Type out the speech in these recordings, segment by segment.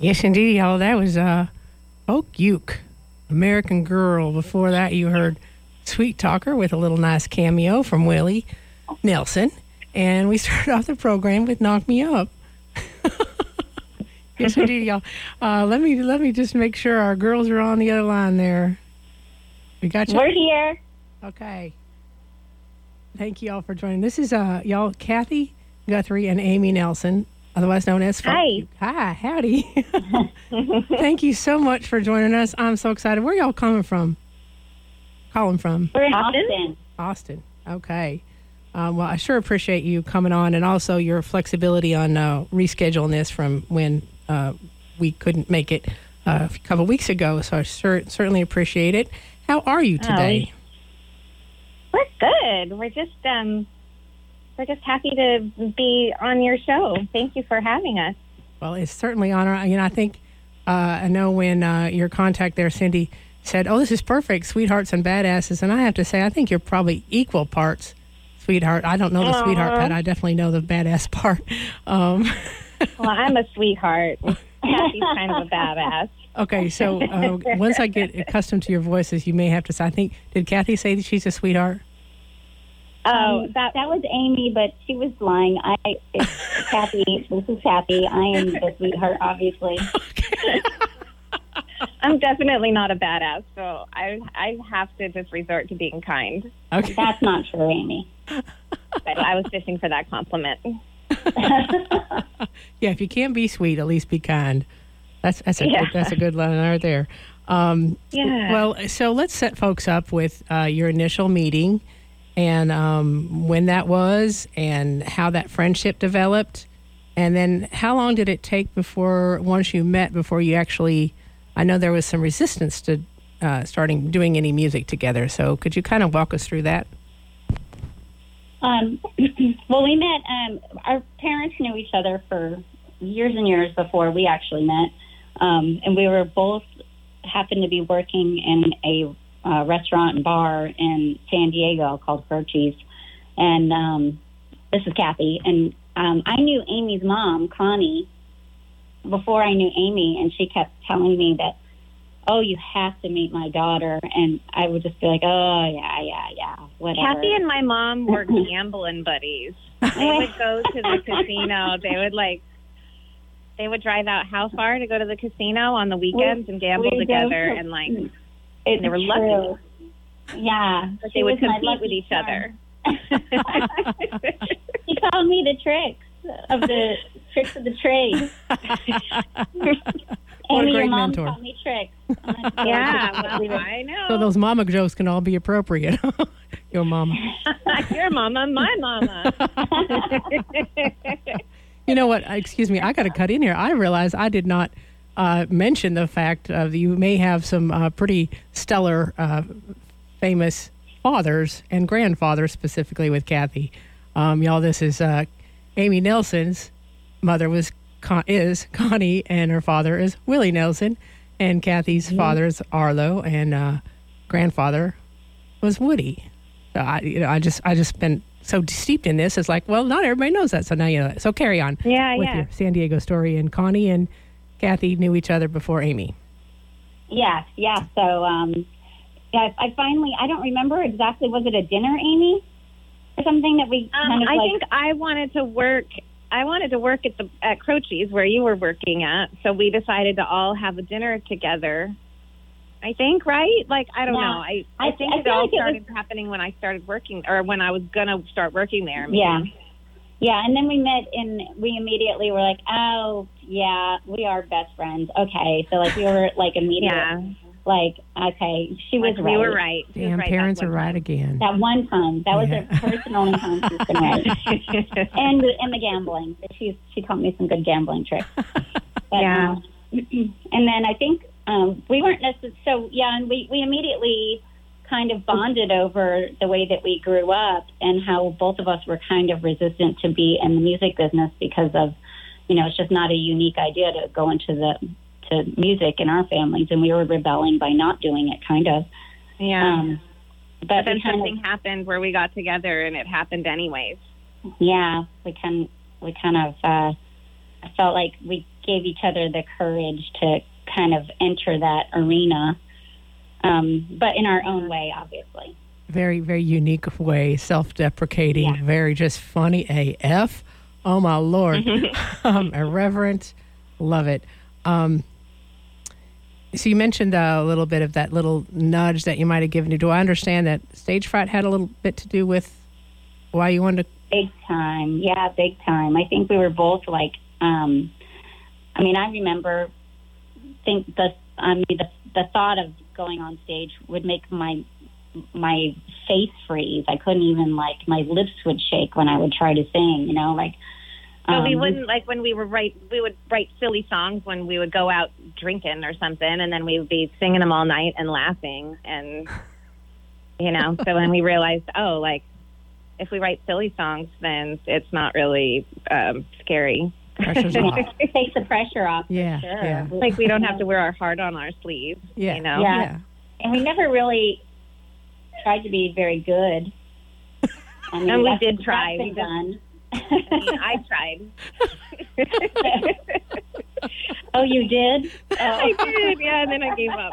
Yes, indeed, y'all. That was uh, Folk Uke, American Girl. Before that, you heard Sweet Talker with a little nice cameo from Willie Nelson. And we started off the program with Knock Me Up. yes, indeed, y'all. Uh, let me let me just make sure our girls are on the other line there. We got you. We're here. Okay. Thank you all for joining. This is uh y'all Cathy Guthrie and Amy Nelson, otherwise known as Hi. Hi, howdy. Thank you so much for joining us. I'm so excited. Where y'all coming from? Calling from We're in Austin? Austin. Okay. Um, well, I sure appreciate you coming on and also your flexibility on uh, rescheduling this from when uh, we couldn't make it uh, a couple weeks ago. So I cer- certainly appreciate it. How are you today? We're good. We're just um we're just happy to be on your show. Thank you for having us. Well, it's certainly honor. You know, I think uh, I know when uh, your contact there, Cindy, said, "Oh, this is perfect, sweethearts and badasses," and I have to say, I think you're probably equal parts sweetheart. I don't know the sweetheart part. I definitely know the badass part. Um, Well, I'm a sweetheart. Cathy's kind of a badass. okay, so uh, once I get accustomed to your voices, you may have to say. I think did Cathy say that she's a sweetheart? Oh, Um, that that was Amy, but she was lying. I it's Cathy. This is Cathy. I am the sweetheart, obviously. I'm definitely not a badass, so I I have to just resort to being kind. Okay. That's not true, Amy. But I was fishing for that compliment. Yeah, if you can't be sweet, at least be kind. That's that's a Yeah. good, that's a good line right there. Um, Yeah. Well, so let's set folks up with uh, your initial meeting and um, when that was and how that friendship developed. And then how long did it take before, once you met, before you actually, I know there was some resistance to uh, starting doing any music together. So could you kind of walk us through that? Um, well, we met. Um, our parents knew each other for years and years before we actually met, um, and we were both happened to be working in a uh, restaurant and bar in San Diego called Croce's, and um, this is Cathy. And um, I knew Amy's mom, Connie, before I knew Amy, and she kept telling me that. Oh, you have to meet my daughter, and I would just be like, "Oh yeah, yeah, yeah, whatever." Cathy and my mom were gambling buddies. They would go to the casino. They would like they would drive out how far to go to the casino on the weekends and gamble we together to- and like It's They were lucky. Yeah, but they would was compete with each charm. other. She taught me the tricks of the tricks of the trade. What a great your mom mentor. taught me tricks. yeah, well, I know. So those mama jokes can all be appropriate. your mama. Your mama, my mama. You know what? Excuse me. I got to cut in here. I realize I did not uh, mention the fact of you may have some uh, pretty stellar, uh, famous fathers and grandfathers, specifically with Cathy. Um, y'all, this is uh, Amy Nelson's mother was Con- is Connie, and her father is Willie Nelson, and Cathy's father is Arlo, and uh, grandfather was Woody. So I, you know, I just, I just been so steeped in this. It's like, well, not everybody knows that. So now you know. That. So carry on Yeah, with yeah. your San Diego story. And Connie and Cathy knew each other before Amy. Yeah, yeah. So, um, yeah, I finally, I don't remember exactly. Was it a dinner, Amy, or something that we Um, kind of I like? think I wanted to work. I wanted to work at the at Croce's where you were working at, so we decided to all have a dinner together. I think, right? Like, I don't Yeah. know. I I, I- think I it feel all like it was- started happening when I started working, or when I was gonna start working there. maybe. Yeah. Yeah, and then we met and we immediately were like, oh, yeah, we are best friends. Okay. So, like, we were like immediate, yeah. like, okay, she was Like, right. we were right. She was Damn, right parents are right again. That one time. That was Yeah. the first and only time she's been right. and, the- and the gambling. She's, she taught me some good gambling tricks. But, Yeah. um, and then I think um, we weren't necessarily, so, yeah, and we, we immediately kind of bonded over the way that we grew up and how both of us were kind of resistant to be in the music business because of, you know, it's just not a unique idea to go into the to music in our families, and we were rebelling by not doing it, kind of. yeah. Um, but but then we kind something happened where we got together, and it happened anyways. yeah, we kind we kind of uh, felt like we gave each other the courage to kind of enter that arena, um, but in our own way, obviously. Very, very unique way, self deprecating, Yeah. very just funny AF. Oh, my Lord. um, irreverent. Love it. Um, so you mentioned uh, a little bit of that little nudge that you might have given you. Do I understand that stage fright had a little bit to do with why you wanted to? Big time. Yeah, big time. I think we were both like, um, I mean, I remember think the I mean the the thought of going on stage would make my my face freeze. I couldn't even like my lips would shake when I would try to sing. You know, like. But we um, wouldn't like when we were write we would write silly songs when we would go out drinking or something and then we would be singing them all night and laughing and you know so when we realized oh like if we write silly songs then it's not really um scary Pressure's off. it takes the pressure off. for Yeah, sure. yeah. like we don't have to wear our heart on our sleeve Yeah. you know Yeah. and we never really tried to be very good. I mean, And we did try. We done. I mean, I tried oh, you did? I Oh. did yeah and then I gave up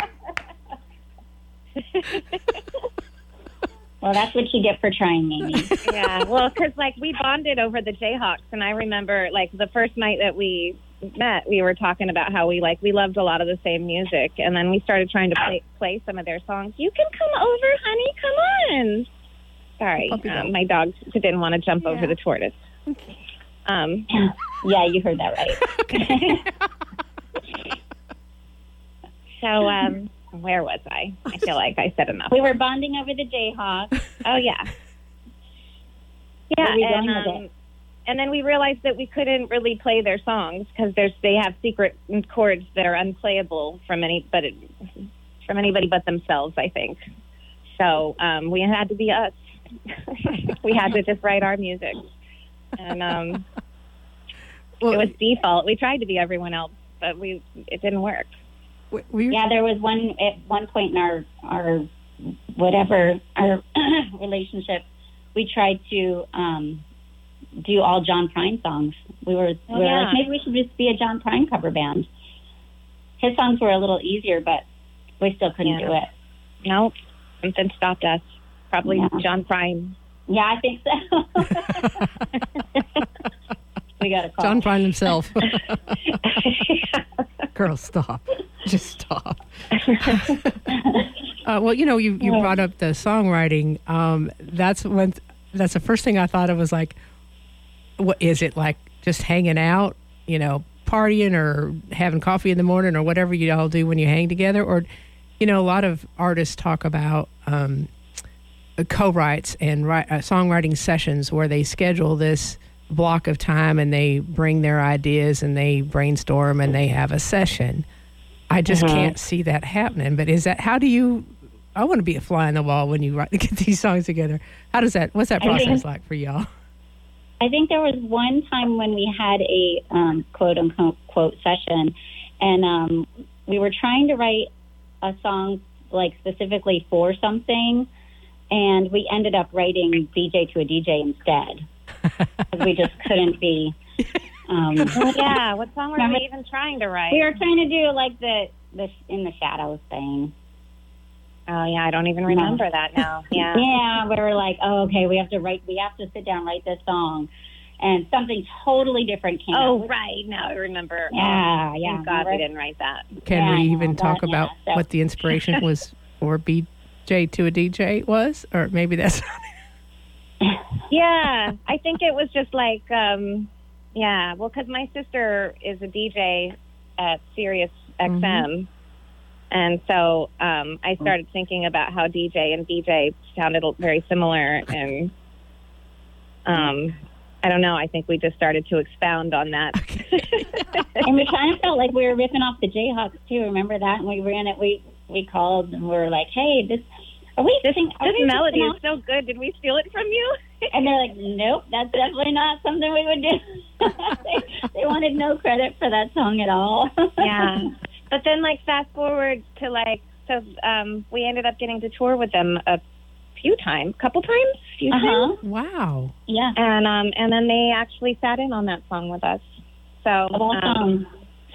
Well, that's what you get for trying, Amy. yeah well because like we bonded over the jayhawks and i remember like the first night that we met we were talking about how we like we loved a lot of the same music and then we started trying to play, play some of their songs. You can come over honey come on. Sorry Puppy dog. um, my dog didn't want to jump Yeah. over the tortoise. Um yeah, you heard that right. so um where was i? I feel like i said enough. We were bonding over the Jayhawks. Oh yeah, yeah, Where are we and um, and then we realized that we couldn't really play their songs because there's they have secret chords that are unplayable from any but it, from anybody but themselves. I think so. Um, we had to be us. we had to just write our music, and um, Well, it was default. We tried to be everyone else, but we it didn't work. we, we, Yeah, there was one at one point in our our whatever our relationship, we tried to um, do all John Prine songs. We were, Oh, we were yeah. like, maybe we should just be a John Prine cover band. His songs were a little easier, but we still couldn't Yeah. do it. Nope, something stopped us. Probably Yeah. John Prine. Yeah, I think so. we got a call. John Prine himself. Girl, stop. Just stop. uh, well, you know, you, you brought up the songwriting. Um, that's when that's the first thing I thought of was like, what is it like? Just hanging out, you know, partying or having coffee in the morning or whatever you all do when you hang together, or you know, a lot of artists talk about um, co-writes and write, uh, songwriting sessions where they schedule this block of time and they bring their ideas and they brainstorm and they have a session. I just can't see that happening. But is that how do you? I want to be a fly on the wall when you write get these songs together. How does that? What's that I think- process like for y'all? I think there was one time when we had a um, quote unquote quote session, and um, we were trying to write a song like specifically for something, and we ended up writing BJ to a DJ instead because we just couldn't be. Um, yeah. What song were we even trying to write? we were trying to do like the the in the shadows thing. Oh yeah, I don't even remember that now. Yeah. Yeah, we were like, oh, okay, we have to write, we have to sit down, write this song, and something totally different came Oh out. right, now I remember. Yeah, yeah. Thank God we didn't write that. Can Yeah, I we know, even but, talk yeah, about so- what the inspiration was for BJ to a DJ was, or maybe that's not Yeah, I think it was just like, um, yeah, well, because my sister is a DJ at Sirius XM. And so um, I started thinking about how DJ and BJ sounded very similar. And um, I don't know, I think we just started to expound on that. and we kind of felt like we were ripping off the Jayhawks too. Remember that? And we ran it. We we called and we were like, "Hey, this are we This, sing, are this we melody ripping is so good. Did we steal it from you? And they're like, "Nope, that's definitely not something we would do." they, they wanted no credit for that song at all. yeah. But then, like, fast forward to like, so um, we ended up getting to tour with them a few times, couple times, few Uh times, wow. Yeah. and um, and then they actually sat in on that song with us. So Of all um.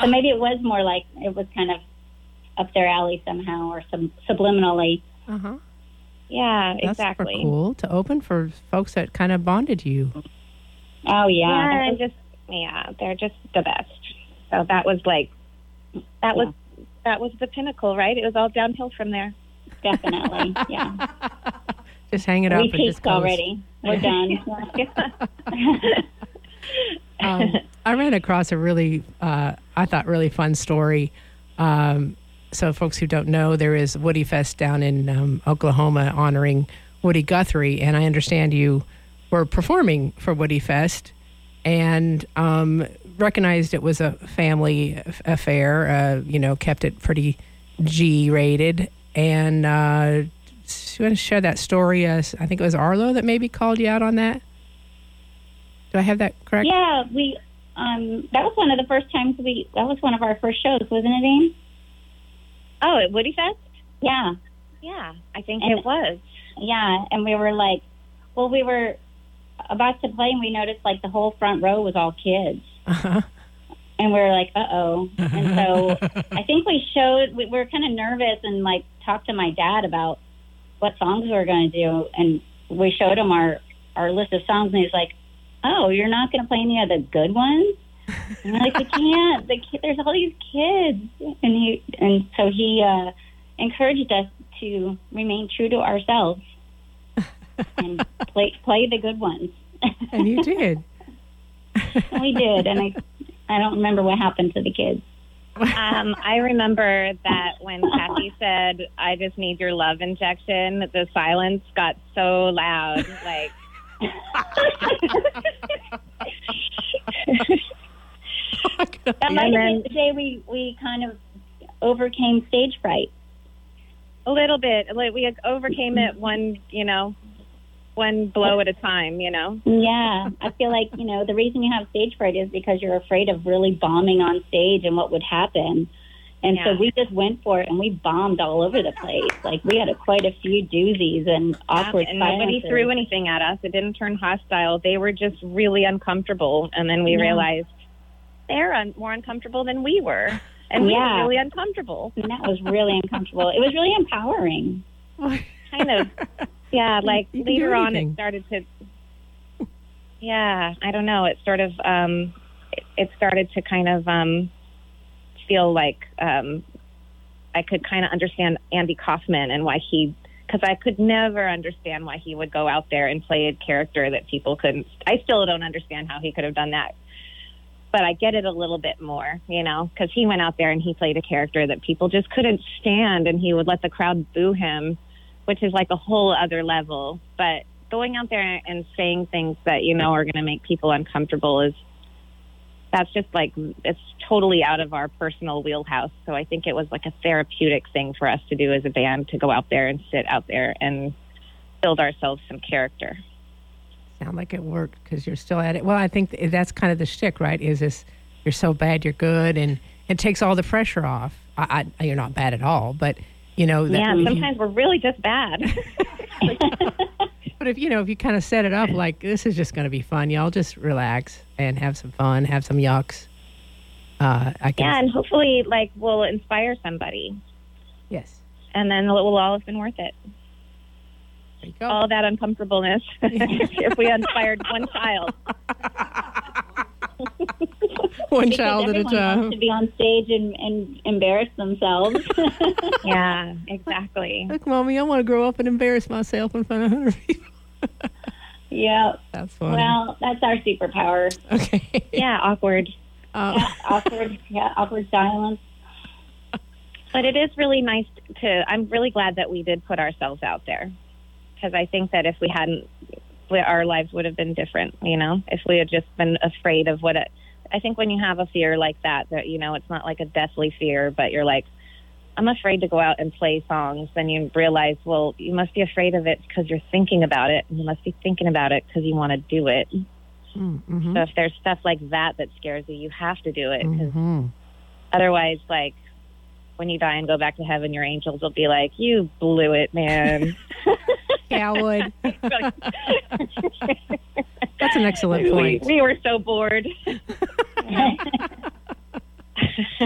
So maybe it was more like it was kind of up their alley somehow, or some subliminally. Uh huh. Yeah, That's exactly. super cool to open for folks that kind of bonded you. Oh yeah, Yeah, that and just yeah, they're just the best. So that was like that was that was the pinnacle, right? It was all downhill from there. definitely. Yeah, Just hang it up. we peaked already. We're done. um, I ran across a really, uh, I thought, really fun story. Um, so, folks who don't know, there is Woody Fest down in um, Oklahoma honoring Woody Guthrie, and I understand you were performing for Woody Fest and um, recognized it was a family aff- affair. Uh, you know, kept it pretty G-rated, and uh, you want to share that story? Uh, I think it was Arlo that maybe called you out on that. Do I have that correct? yeah, we. Um, that was one of the first times we. That was one of our first shows, wasn't it, Aim? Oh, at Woody Fest? Yeah, Yeah, I think And- it was. yeah. And we were like, well, we were about to play, and we noticed like the whole front row was all kids. Uh-huh. and we were like, uh oh. And so I think we showed, we were kind of nervous and like talked to my dad about what songs we were going to do. And we showed him our, our list of songs, and he's like, oh, you're not going to play any of the good ones? And we're like, we can't. The kid, there's all these kids. And he, and so he uh, encouraged us to remain true to ourselves and play, play the good ones. and you did. We did. And I, I don't remember what happened to the kids. Um, I remember that when Cathy said, "I just need your love injection," the silence got so loud. Like, That And might have been the day we, we kind of overcame stage fright. a little bit. Like we overcame it one, you know, one blow at a time. You know. Yeah, I feel like, you know, the reason you have stage fright is because you're afraid of really bombing on stage and what would happen. And Yeah. so we just went for it and we bombed all over the place. Like we had a, quite a few doozies and awkward and nobody threw anything at us. It didn't turn hostile. They were just really uncomfortable, and then we Yeah. realized they're un- more uncomfortable than we were, and we Yeah. were really uncomfortable. And that was really uncomfortable. It was really empowering. Kind of, yeah. Like you later on, it started to. Yeah, I don't know. It sort of, um, it, it started to kind of um, feel like um, I could kind of understand Andy Kaufman and why he, because I could never understand why he would go out there and play a character that people couldn't. I still don't understand how he could have done that. But I get it a little bit more, you know, because he went out there and he played a character that people just couldn't stand, and he would let the crowd boo him, which is like a whole other level. But going out there and saying things that you know are going to make people uncomfortable is that's just like it's totally out of our personal wheelhouse. So I think it was like a therapeutic thing for us to do as a band to go out there and sit out there and build ourselves some character. Sound like it worked because you're still at it. Well, I think that's kind of the shtick, right? Is this you're so bad you're good, and it takes all the pressure off. I, I you're not bad at all, but you know that yeah, sometimes we're really just bad. but if you know if you kind of set it up like this is just going to be fun, y'all just relax and have some fun, have some yucks. Uh, I can yeah, and hopefully, like, we'll inspire somebody, yes. and then it will all have been worth it. There you go. All that uncomfortableness if we inspired one child. One Because child at a everyone wants time. to be on stage and, and embarrass themselves. Yeah, exactly. Look, mommy, I want to grow up and embarrass myself in front of hundred people. yeah. That's funny. Well, that's our superpower. okay. Yeah, awkward. Uh, Yeah, awkward. Yeah, awkward silence. But it is really nice to. I'm really glad that we did put ourselves out there because I think that if we hadn't, we, our lives would have been different. You know, if we had just been afraid of what it. I think when you have a fear like that, that you know, it's not like a deathly fear, but you're like, I'm afraid to go out and play songs. Then you realize, well, you must be afraid of it because you're thinking about it, and you must be thinking about it because you want to do it. mm-hmm. So if there's stuff like that that scares you, you have to do it because hmm Otherwise, like when you die and go back to heaven, your angels will be like, "You blew it, man." Coward. That's an excellent we, point. we were so bored.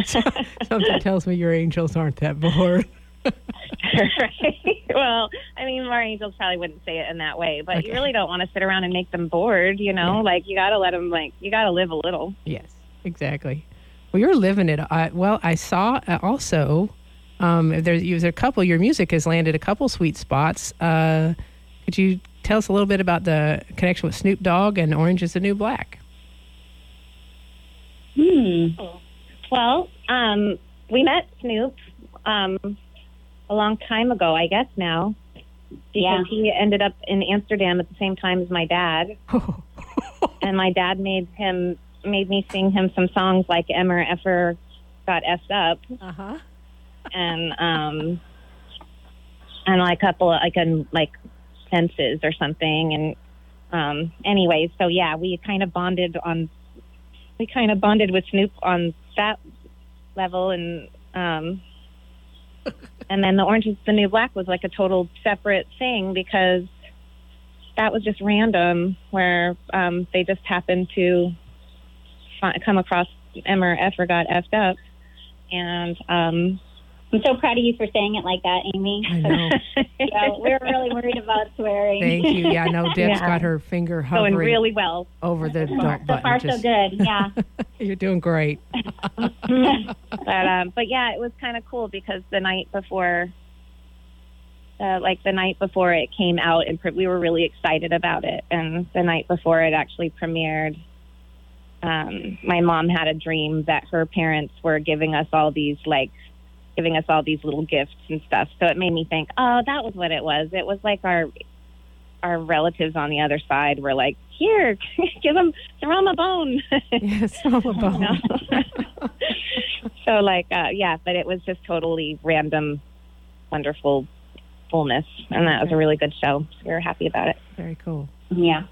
Something tells me your angels aren't that bored. right. Well, I mean, our angels probably wouldn't say it in that way, but Okay. you really don't want to sit around and make them bored. You know, Yeah. like you got to let them like you got to live a little. Yes, exactly. Well, you're living it. I, well, I saw uh, also um, there's, there's a couple. Your music has landed a couple sweet spots. Uh, could you tell us a little bit about the connection with Snoop Dogg and Orange Is the New Black? Hmm. Well, um, we met Snoop um, a long time ago, I guess now, because Yeah. he ended up in Amsterdam at the same time as my dad, and my dad made him made me sing him some songs like Emmer Effer got effed up, Uh huh. and um, and like a couple of, like a, like fences or something, and um, anyways, so yeah, we kind of bonded on we kind of bonded with Snoop on that level, and um, and then the Orange is the New Black was like a total separate thing because that was just random, where um, they just happened to come across Emmer Effer got effed up, and um, I'm so proud of you for saying it like that, Amy. I know. yeah, we were really worried about swearing. Thank you. Yeah, I know Deb's Yeah. got her finger going hovering really well. over the dark. so dump far, button. so good. Yeah. You're doing great. but um, but yeah, it was kind of cool because the night before, uh, like the night before it came out, and pre- we were really excited about it. And the night before it actually premiered, um, my mom had a dream that her parents were giving us all these like giving us all these little gifts and stuff. So it made me think, oh, that was what it was. It was like our our relatives on the other side were like, here, give them throw them a bone. Yes, all about. No. so like uh yeah but it was just totally random wonderful fullness and that was a really good show so we were happy about it Very cool. yeah.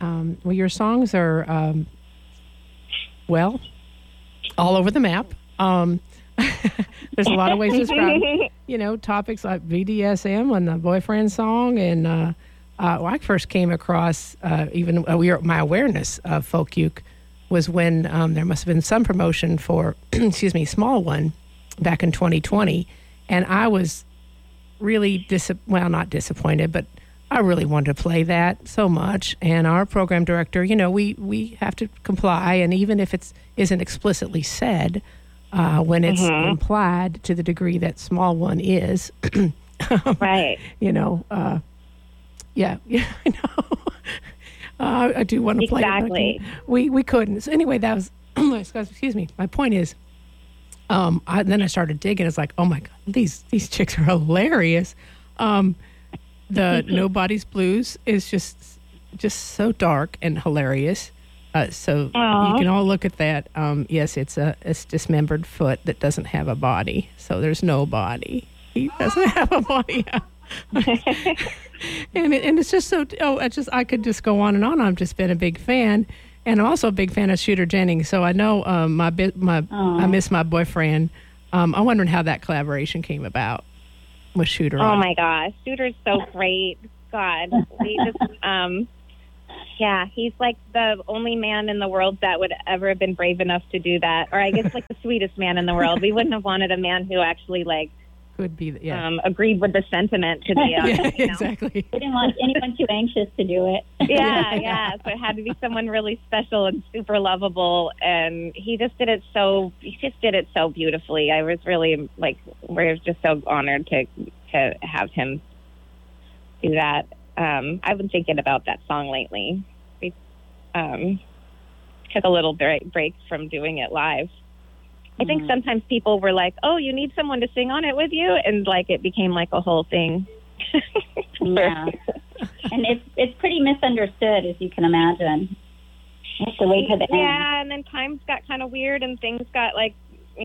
Um, well, your songs are, um, well, all over the map. Um, there's a lot of ways to describe, you know, topics like BDSM and the boyfriend song. And uh, uh, when I first came across, uh, even uh, my awareness of folk uke was when um, there must have been some promotion for, excuse me, small one back in 2020. And I was really dis- well, not disappointed, but I really wanted to play that so much. And our program director, you know, we we have to comply, and even if it's isn't explicitly said, uh, when it's implied to the degree that small one is, right you know, uh, yeah, yeah, I know. Uh, I do want to play it. Exactly. We we couldn't. So anyway, that was excuse me. My point is, um, I, then I started digging. It's like, oh my god, these these chicks are hilarious. Um, the Nobody's Blues is just just so dark and hilarious. Uh, so Aw. you can all look at that. Um, yes, it's a it's dismembered foot that doesn't have a body. So there's no body. He doesn't have a body. and it, and it's just so oh I just I could just go on and on. I've just been a big fan, and I'm also a big fan of Shooter Jennings. So I know um, my my I miss my boyfriend. Um, I'm wondering how that collaboration came about with Shooter. oh on my gosh shooter's so great god we just um yeah he's like the only man in the world that would ever have been brave enough to do that or i guess like the sweetest man in the world we wouldn't have wanted a man who actually like Could be yeah. um agreed with the sentiment to the uh, yeah, you know? exactly. We didn't want anyone too anxious to do it. yeah, yeah. So it had to be someone really special and super lovable, and he just did it so. He just did it so beautifully. I was really like, we're just so honored to to have him do that. Um, I've been thinking about that song lately. We um, took a little break break from doing it live. I think sometimes people were like, "Oh, you need someone to sing on it with you," and like it became like a whole thing. Yeah. and it's it's pretty misunderstood, as you can imagine. You have to wait to the end. Yeah, and then times got kind of weird and things got like,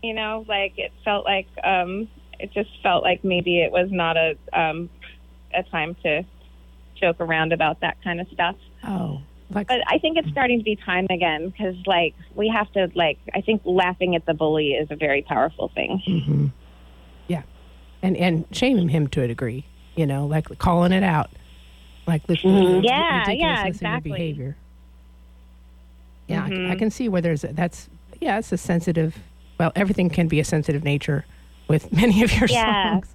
you know, like it felt like um it just felt like maybe it was not a um a time to joke around about that kind of stuff. Oh, like But I think it's starting to be time again because like we have to like I think laughing at the bully is a very powerful thing. hmm yeah, and and shaming him to a degree. You know, like calling it out, like the, the Mm-hmm. Yeah, yeah, ridiculousness in your exactly. behavior. Yeah, I c- I, Mhm. can see where there's a, that's yeah, it's a sensitive well, everything can be a sensitive nature with many of your Yeah. songs.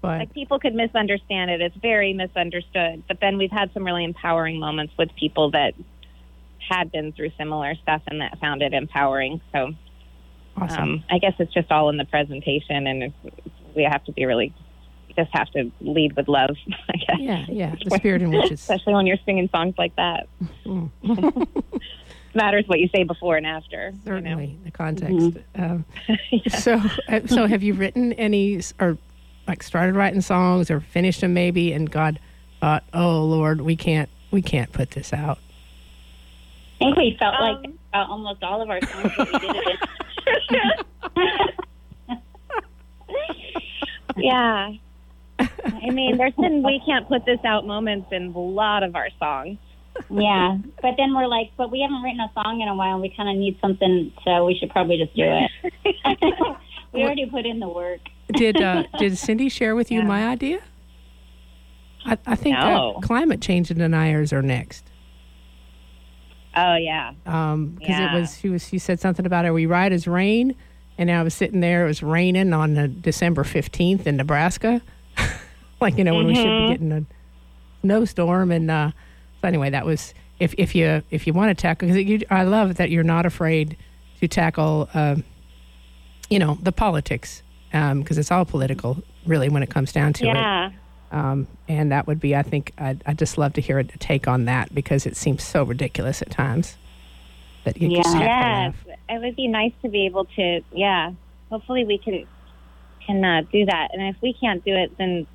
But like people could misunderstand it. It's very misunderstood. But then we've had some really empowering moments with people that had been through similar stuff and that found it empowering. So awesome. um, I guess it's just all in the presentation, and we have to be really just have to lead with love. I guess. yeah, yeah. The spirit in which is Especially when you're singing songs like that. Mm. Matters what you say before and after. you know? certainly the context. Um, Yeah. So, uh, so have you written any or like started writing songs or finished them maybe? And God thought, oh Lord, we can't, we can't put this out. I think we felt like Um, uh, almost all of our songs that we did it yeah. I mean, there's been we can't put this out moments in a lot of our songs. yeah, but then we're like, but we haven't written a song in a while. and We kind of need something, so we should probably just do it. we already put in the work. Did uh, did Cindy share with you Yeah. my idea? I, I think No. uh, climate change deniers are next. Oh yeah. Um 'cause Yeah. it was she was she said something about it. We ride as rain, and I was sitting there. It was raining on uh, December fifteenth in Nebraska, like you know when we should be Mhm. getting a snowstorm. And uh, so anyway, that was if if you if you want to tackle because you I love that you're not afraid to tackle um, you know the politics because it's all political really when it comes down to it. Yeah. Um, and that would be, I think, I'd, I'd just love to hear a take on that because it seems so ridiculous at times that you just have to laugh. It would be nice to be able to. Yeah. Hopefully we can can uh, do that. And if we can't do it, then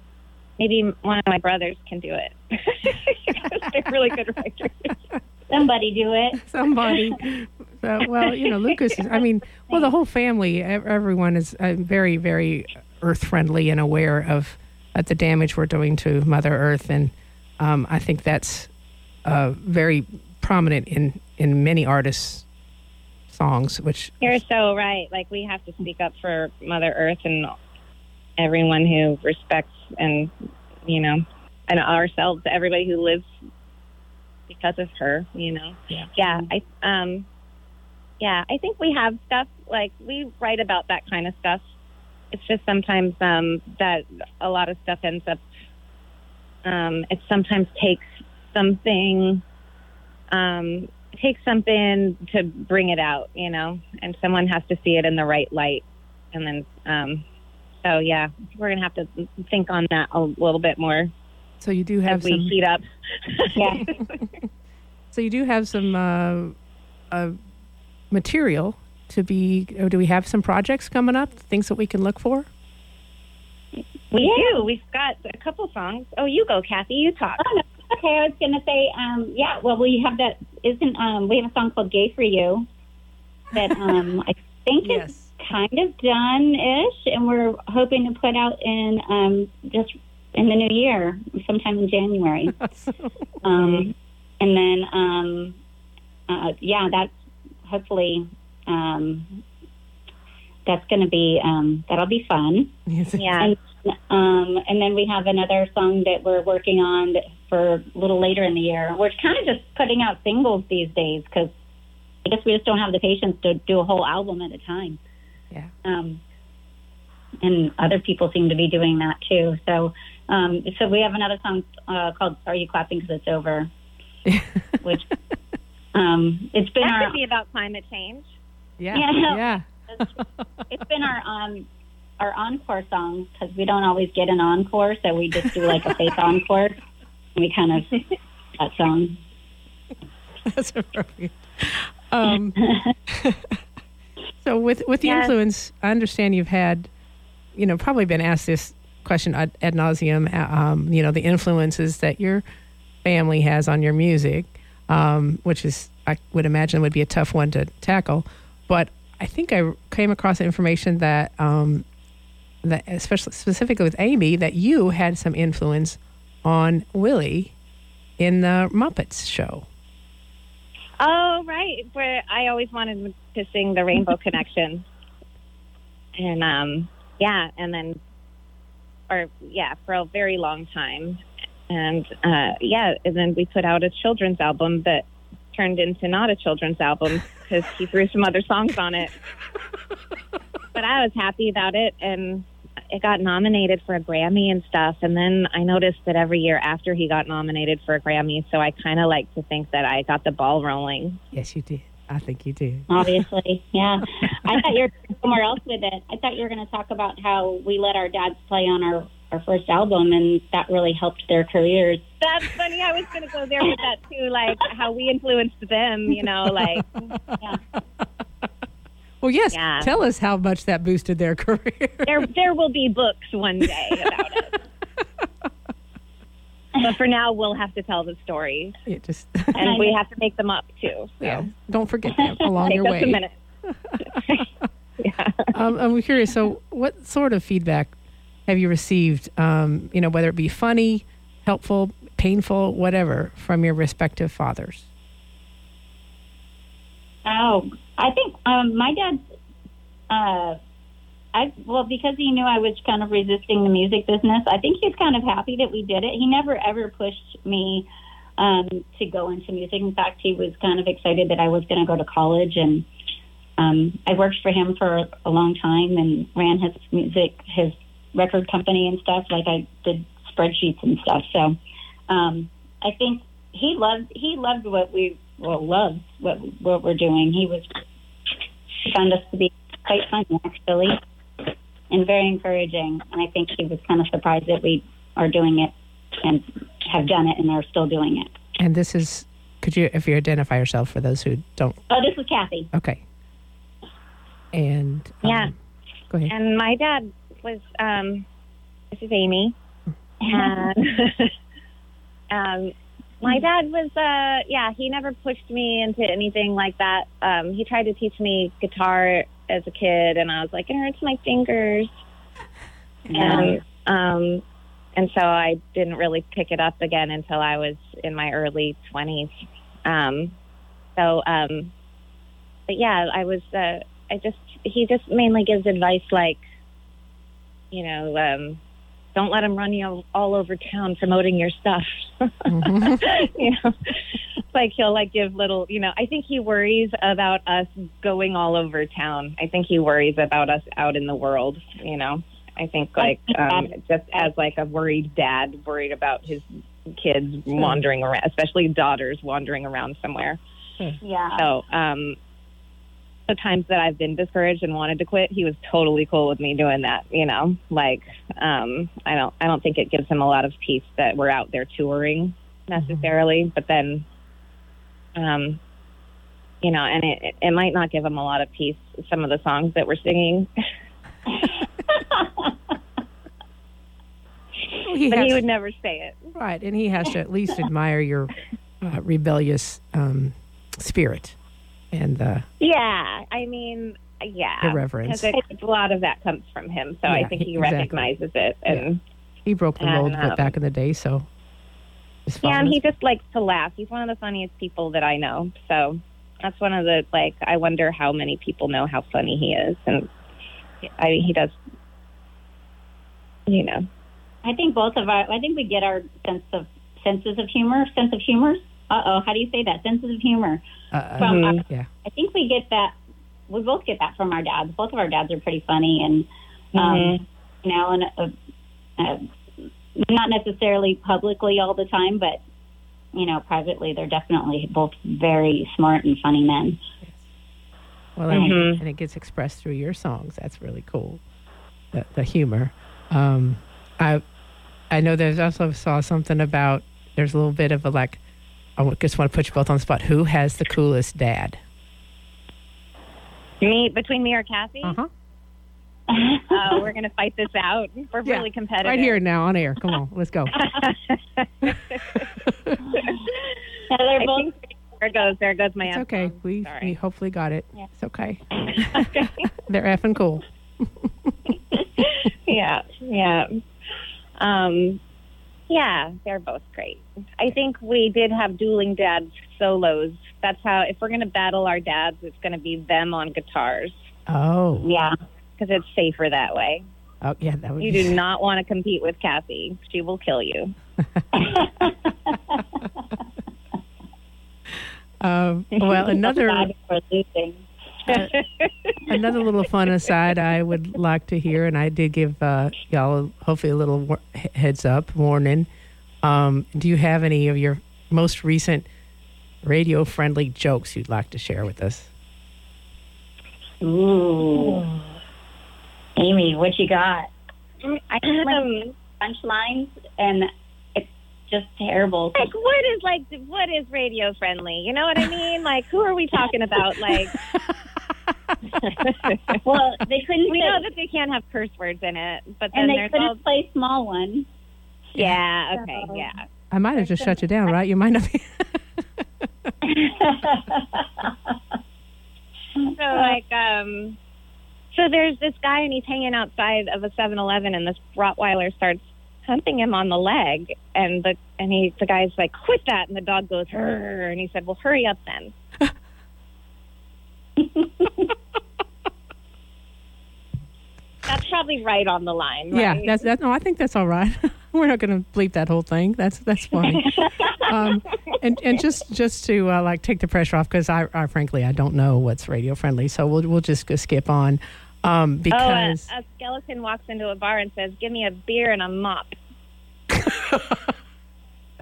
maybe one of my brothers can do it. They're really good writers. Somebody do it. Somebody, so, well, you know, Lukas. Is, I mean, well, the whole family, everyone is uh, very, very earth friendly and aware of uh, the damage we're doing to Mother Earth, and um, I think that's uh, very prominent in in many artists' songs. Which You're so right. Like we have to speak up for Mother Earth and everyone who respects and you know and ourselves, everybody who lives because of her. You know. Yeah. Yeah. I um. Yeah, I think we have stuff like we write about that kind of stuff. It's just sometimes um, that a lot of stuff ends up. Um, it sometimes takes something um, take something to bring it out, you know, and someone has to see it in the right light. And then, um, so yeah, we're going to have to think on that a little bit more so you do have as we some. heat up. Yeah. So you do have some uh, uh, material to be. Or do we have some projects coming up? Things that we can look for. We do. We've got a couple songs. Oh, you go, Cathy. You talk. Oh, no. Okay, I was going to say, um, yeah, well, we have that, isn't, um, we have a song called Gay for You that um, I think is kind of done ish, and we're hoping to put out in um, just in the new year, sometime in January. Um, and then, um, uh, yeah, that's hopefully, um, that's going to be, um, that'll be fun. Yeah. And, um, and then we have another song that we're working on that for a little later in the year. We're kind of just putting out singles these days because I guess we just don't have the patience to do a whole album at a time. Yeah. Um, and other people seem to be doing that too. So, um, so we have another song uh, called "Are You Clapping Because It's Over," which um, it's been That our could be about climate change. yeah. Yeah. Yeah. it's been our um our encore song because we don't always get an encore, so we just do like a fake encore. We kind of that song. That's appropriate. Um, so with with the Yes. influence, I understand you've had, you know, probably been asked this question ad, ad nauseum. uh, Um, you know, the influences that your family has on your music, um, which is I would imagine would be a tough one to tackle. But I think I came across information that um, that especially specifically with Amy that you had some influence on Willie in the Muppets show. Oh, right. Where I always wanted to sing the Rainbow Connection. And um yeah, and then or yeah, for a very long time. And uh yeah, and then we put out a children's album that turned into not a children's album. because he threw some other songs on it. but I was happy about it, and it got nominated for a Grammy and stuff. And then I noticed that every year after he got nominated for a Grammy, so I kind of like to think that I got the ball rolling. Yes, you did. I think you did. Obviously, yeah. I thought you were somewhere else with it. I thought you were going to talk about how we let our dads play on our our first album, and that really helped their careers. That's funny. I was going to go there with that too, like how we influenced them. You know, like Yeah. Well, yes. Yeah. Tell us how much that boosted their career. there there will be books one day about it. But for now, we'll have to tell the story. it just and we have to make them up too. So yeah. Don't forget them along take your us way. a minute. yeah. Um, I'm curious. So, what sort of feedback have you received? Um, you know, whether it be funny, helpful, painful, whatever, from your respective fathers. Oh, I think um, my dad. Uh, I well because he knew I was kind of resisting the music business. I think he's kind of happy that we did it. He never ever pushed me um, to go into music. In fact, he was kind of excited that I was going to go to college, and um, I worked for him for a long time and ran his music, his record company and stuff. Like I did spreadsheets and stuff. So um, I think he loved he loved what we well loves what what we're doing. He was he found us to be quite funny actually, and very encouraging. And I think he was kind of surprised that we are doing it and have done it and are still doing it. And this is, could you, if you identify yourself for those who don't, Oh, this is Cathy. okay. And um, Yeah. go ahead. And my dad was, um, this is Amy. And um, my dad was, uh, yeah, he never pushed me into anything like that. Um, he tried to teach me guitar as a kid, and I was like, it hurts my fingers. And, um, and so I didn't really pick it up again until I was in my early 20s. Um, so, um, but yeah, I was, uh, I just, he just mainly gives advice like, you know, um, don't let him run you all over town promoting your stuff. you know, like he'll like give little, you know, I think he worries about us going all over town. I think he worries about us out in the world, you know. I think like um, just as like a worried dad worried about his kids wandering around, especially daughters wandering around somewhere. Yeah. So, um, the times that I've been discouraged and wanted to quit, he was totally cool with me doing that. You know, like um, I don't, I don't think it gives him a lot of peace that we're out there touring necessarily. But then, um, you know, and it, it might not give him a lot of peace. Some of the songs that we're singing, he but he would never say it. right, and he has to at least admire your uh, rebellious um, spirit and uh, Yeah, I mean, yeah, Irreverence. because a lot of that comes from him. So I think he- he exactly. recognizes it and. he broke the And, mold but um, back in the day. So, Yeah, and he just likes to laugh. He's one of the funniest people that I know. So that's one of the like. I wonder how many people know how funny he is, and I mean, he does. You know, I think both of our, I think we get our sense of senses of humor, sense of humor. Uh oh, how do you say that? Senses of humor. uh, From, Mhm. our- yeah, I think we get that. We both get that from our dads. Both of our dads are pretty funny, and um, Mhm. you know, and uh, uh, not necessarily publicly all the time, but you know, privately, they're definitely both very smart and funny men. well, and, Mhm. and it gets expressed through your songs. That's really cool. The, the humor. Um, I I know there's also saw something about there's a little bit of a like. I w- just want to put you both on the spot. Who has the coolest dad? me between me or Cathy. Uh huh. Oh, we're gonna fight this out. We're Yeah, really competitive. Right here now on air. Come on, let's go. Yeah, they're both. think there it goes. There goes my It's F okay. bomb. We we hopefully got it. Yeah. It's okay. They're effing cool. yeah, yeah. Um, yeah, they're both great. I think we did have dueling dads solos. That's how, if we're going to battle our dads, it's going to be them on guitars Oh, Yeah. because it's safer that way. oh yeah, that would You do not want to compete with Cathy. She will kill you. Um, well, another for losing. Another little fun aside I would like to hear, and I did give uh, y'all hopefully a little war- heads up warning. Um, do you have any of your most recent radio friendly jokes you'd like to share with us? Ooh. Amy, what you got? I just went Um, punchlines, and it's just terrible. like what is like what is radio friendly? You know what I mean? Like who are we talking about? Like well, they couldn't. we say- know that they can't have curse words in it, but then and they there's couldn't all play small ones. yeah, okay, So- yeah. I might have just shut you down, right? You might not be. So like um so there's this guy and he's hanging outside of a 7-Eleven and this Rottweiler starts humping him on the leg and the and he the guy's like quit that and the dog goes Hurr, and he said well hurry up then that's probably right on the line Yeah, right? that's that. No, I think that's all right. We're not going to bleep that whole thing. That's that's funny. um, and and just just to uh, like take the pressure off because I, I frankly I don't know what's radio friendly, so we'll we'll just go skip on um, oh a, because a skeleton walks into a bar and says give me a beer and a mop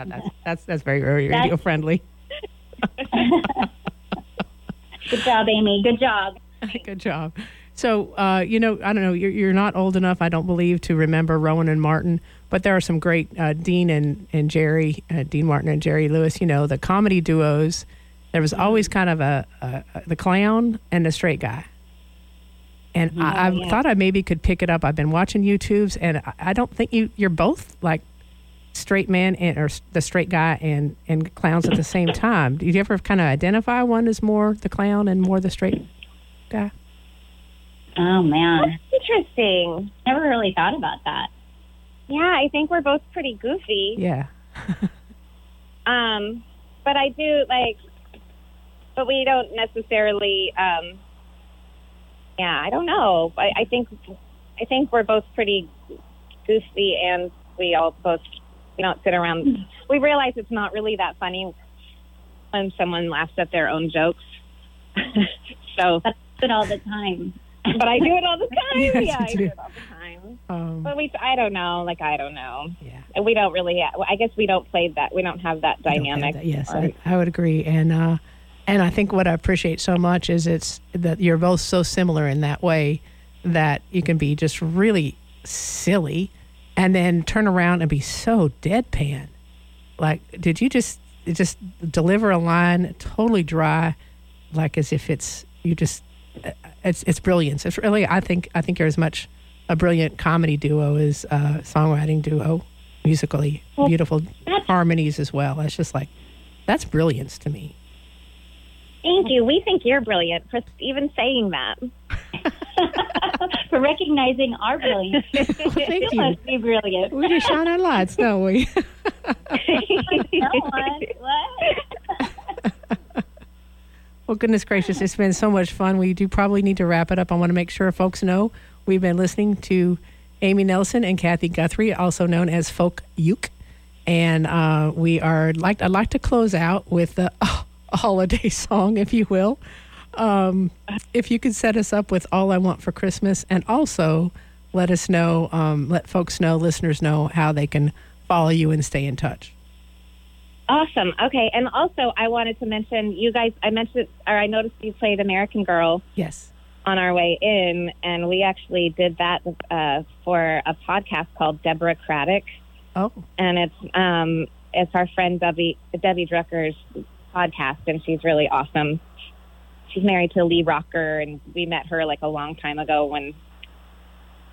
that's that's that's very very radio friendly. Good job, Amy. Good job. Good job. So, uh, you know, I don't know, you're, you're not old enough, I don't believe, to remember Rowan and Martin, but there are some great uh, Dean and, and Jerry, uh, Dean Martin and Jerry Lewis, you know, the comedy duos. There was always kind of a, a, a the clown and the straight guy. And I, I yeah. thought I maybe could pick it up. I've been watching YouTubes, and I, I don't think you you're both like straight man and or the straight guy and and clowns at the same time. Do you ever kind of identify one as more the clown and more the straight guy? Oh man, interesting never really thought about that. yeah I think we're both pretty goofy Yeah. Um, but I do like, but we don't necessarily. Um, yeah, I don't know. I, I think, I think we're both pretty goofy, and we all both we don't sit around. We realize it's not really that funny when someone laughs at their own jokes. so, That's it all the time. but I do it all the time. Yes, yeah, I do. do it all the time. Um, But we, I don't know. Like I don't know. yeah. And we don't really. I guess we don't play that. We don't have that I don't have dynamic. that. Yes, I, I would agree. And uh, and I think what I appreciate so much is it's that you're both so similar in that way that you can be just really silly and then turn around and be so deadpan. Like, did you just just deliver a line totally dry, like as if it's you just it's it's brilliance. It's really I think I think you're as much a brilliant comedy duo as a songwriting duo, musically beautiful harmonies as well. It's just like that's brilliance to me. Thank you. We think you're brilliant for even saying that. For recognizing our brilliance. Thank You must be brilliant. We just shine our lights, don't we? No one. Well, goodness gracious, it's been so much fun. We do probably need to wrap it up. I want to make sure folks know we've been listening to Amy Nelson and Cathy Guthrie, also known as Folk Uke. And uh, we are like I'd like to close out with a holiday song, if you will. Um, if you could set us up with "All I Want for Christmas," and also let us know, um, let folks know, listeners know how they can follow you and stay in touch. Awesome. Okay. And also, I wanted to mention you guys. I mentioned, or I noticed you played American Girl Yes. on our way in, and we actually did that uh, for a podcast called Deborah Craddock, Oh, and it's um, it's our friend Debbie Debbie Drucker's podcast, and she's really awesome. She's married to Lee Rocker, and we met her like a long time ago when,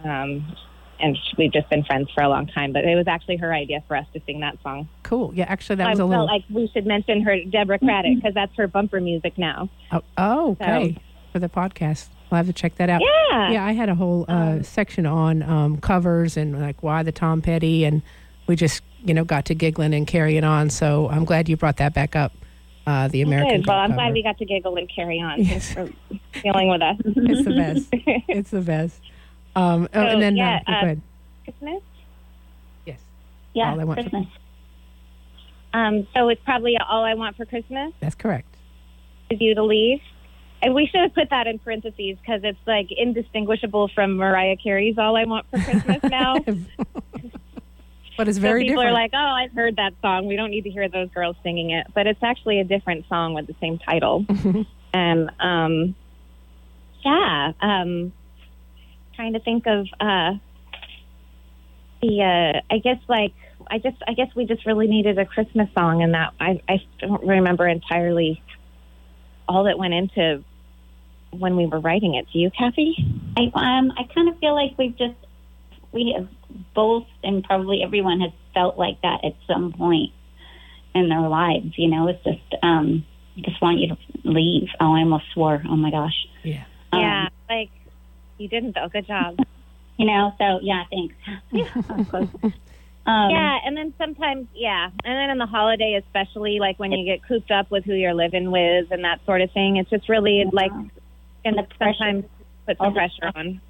um, and we've just been friends for a long time. But it was actually her idea for us to sing that song. cool. Yeah, actually, that was a felt little. like we should mention her, Deborah Craddock, because that's her bumper music now. Oh, oh, okay. For the podcast, we'll have to check that out. Yeah. Yeah, I had a whole uh, Um, section on um, covers and like why the Tom Petty, and we just you know got to giggling and carrying on. So I'm glad you brought that back up. Uh, the American. Well, I'm glad we got to giggle and carry on. Yes. Thanks for dealing with us. It's the best. it's the best. Um, oh, and then yeah, uh, uh, go ahead. Christmas. Yes, Yeah, All I want for- Christmas. Um, so it's probably all I want for Christmas. that's correct. you to leave. And we should have put that in parentheses because it's like indistinguishable from Mariah Carey's "All I Want for Christmas" now. but it's so very people different. are like, "Oh, I've heard that song. We don't need to hear those girls singing it." But it's actually a different song with the same title. and um, yeah, um, trying to think of uh, the. Uh, I guess like I just I guess we just really needed a Christmas song, and that I I don't remember entirely all that went into when we were writing it. Do you, Cathy? I um I kind of feel like we've just we have both and probably everyone has felt like that at some point in their lives. You know, it's just um just want you to leave. Oh, I almost swore. Oh my gosh. yeah. Um, yeah, like you didn't though. Good job. You know, so yeah, thanks. yeah. Um, yeah, and then sometimes, yeah, and then in the holiday, especially like when you get cooped up with who you're living with and that sort of thing, it's just really like, and The pressure. sometimes put some pressure on.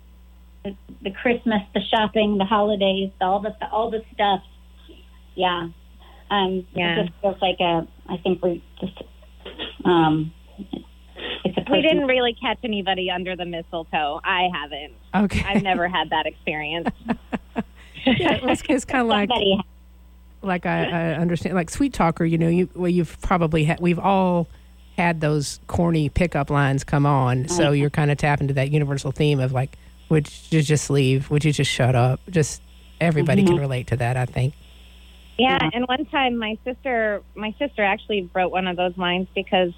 The, the Christmas, the shopping, the holidays, all the all the stuff. Yeah. Um, Yeah. It just feels like a. I think we just. Um, it's a. We didn't really catch anybody under the mistletoe. I haven't. Okay. I've never had that experience. yeah, it's, it's kind of like Somebody like I, I understand like sweet talker you know you well you've probably had we've all had those corny pickup lines come on so you're kind of tapping to that universal theme of like would you just leave would you just shut up just everybody can relate to that i think Yeah, Yeah. and one time my sister, my sister actually wrote one of those lines because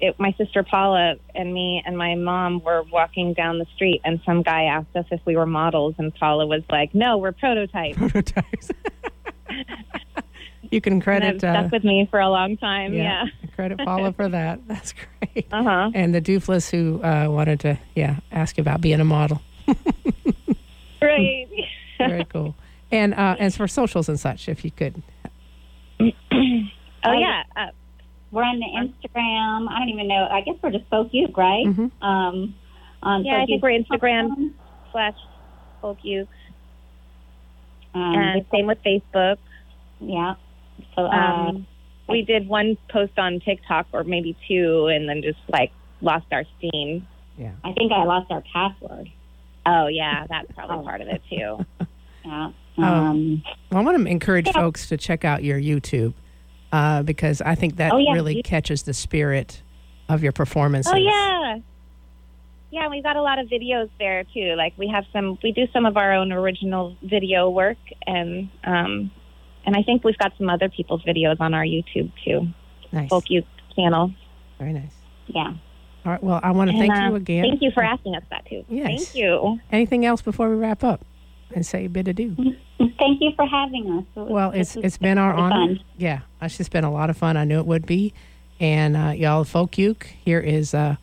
it, my sister Paula and me and my mom were walking down the street, and some guy asked us if we were models, and Paula was like, "No, we're prototypes." prototypes you can credit that uh, stuck with me for a long time. Yeah. credit paula for that that's great Uh huh. and the doofless who uh, wanted to yeah ask you about being a model Right. very cool and uh, as for socials and such if you could oh yeah. Uh, We're on the Instagram. I don't even know. I guess we're just Folk Uke, right? Mhm. Um, on Yeah, I Folk think we're Instagram. slash folk uke. Um, And same with Facebook. yeah. So uh, Um, we did one post on TikTok or maybe two, and then just like lost our steam. yeah I think I lost our password. Oh yeah, that's probably Oh. part of it too. Yeah. Oh. Um, Well, I want to encourage Yeah. folks to check out your YouTube uh, because I think that Oh, yeah. really catches the spirit of your performances. Oh yeah, yeah. We've got a lot of videos there too. Like we have some, we do some of our own original video work, and um, and I think we've got some other people's videos on our YouTube too. nice. Folk Uke channel. Very nice. yeah. All right. Well, I want to And, thank uh, you again. Thank you for asking us that too. Yes. Thank you. Anything else before we wrap up and say a bit adieu? Thank you for having us. It was- Well, it's it's been our honor. fun. Yeah, it's just been a lot of fun. I knew it would be. And uh, y'all, folk uke, here is uh,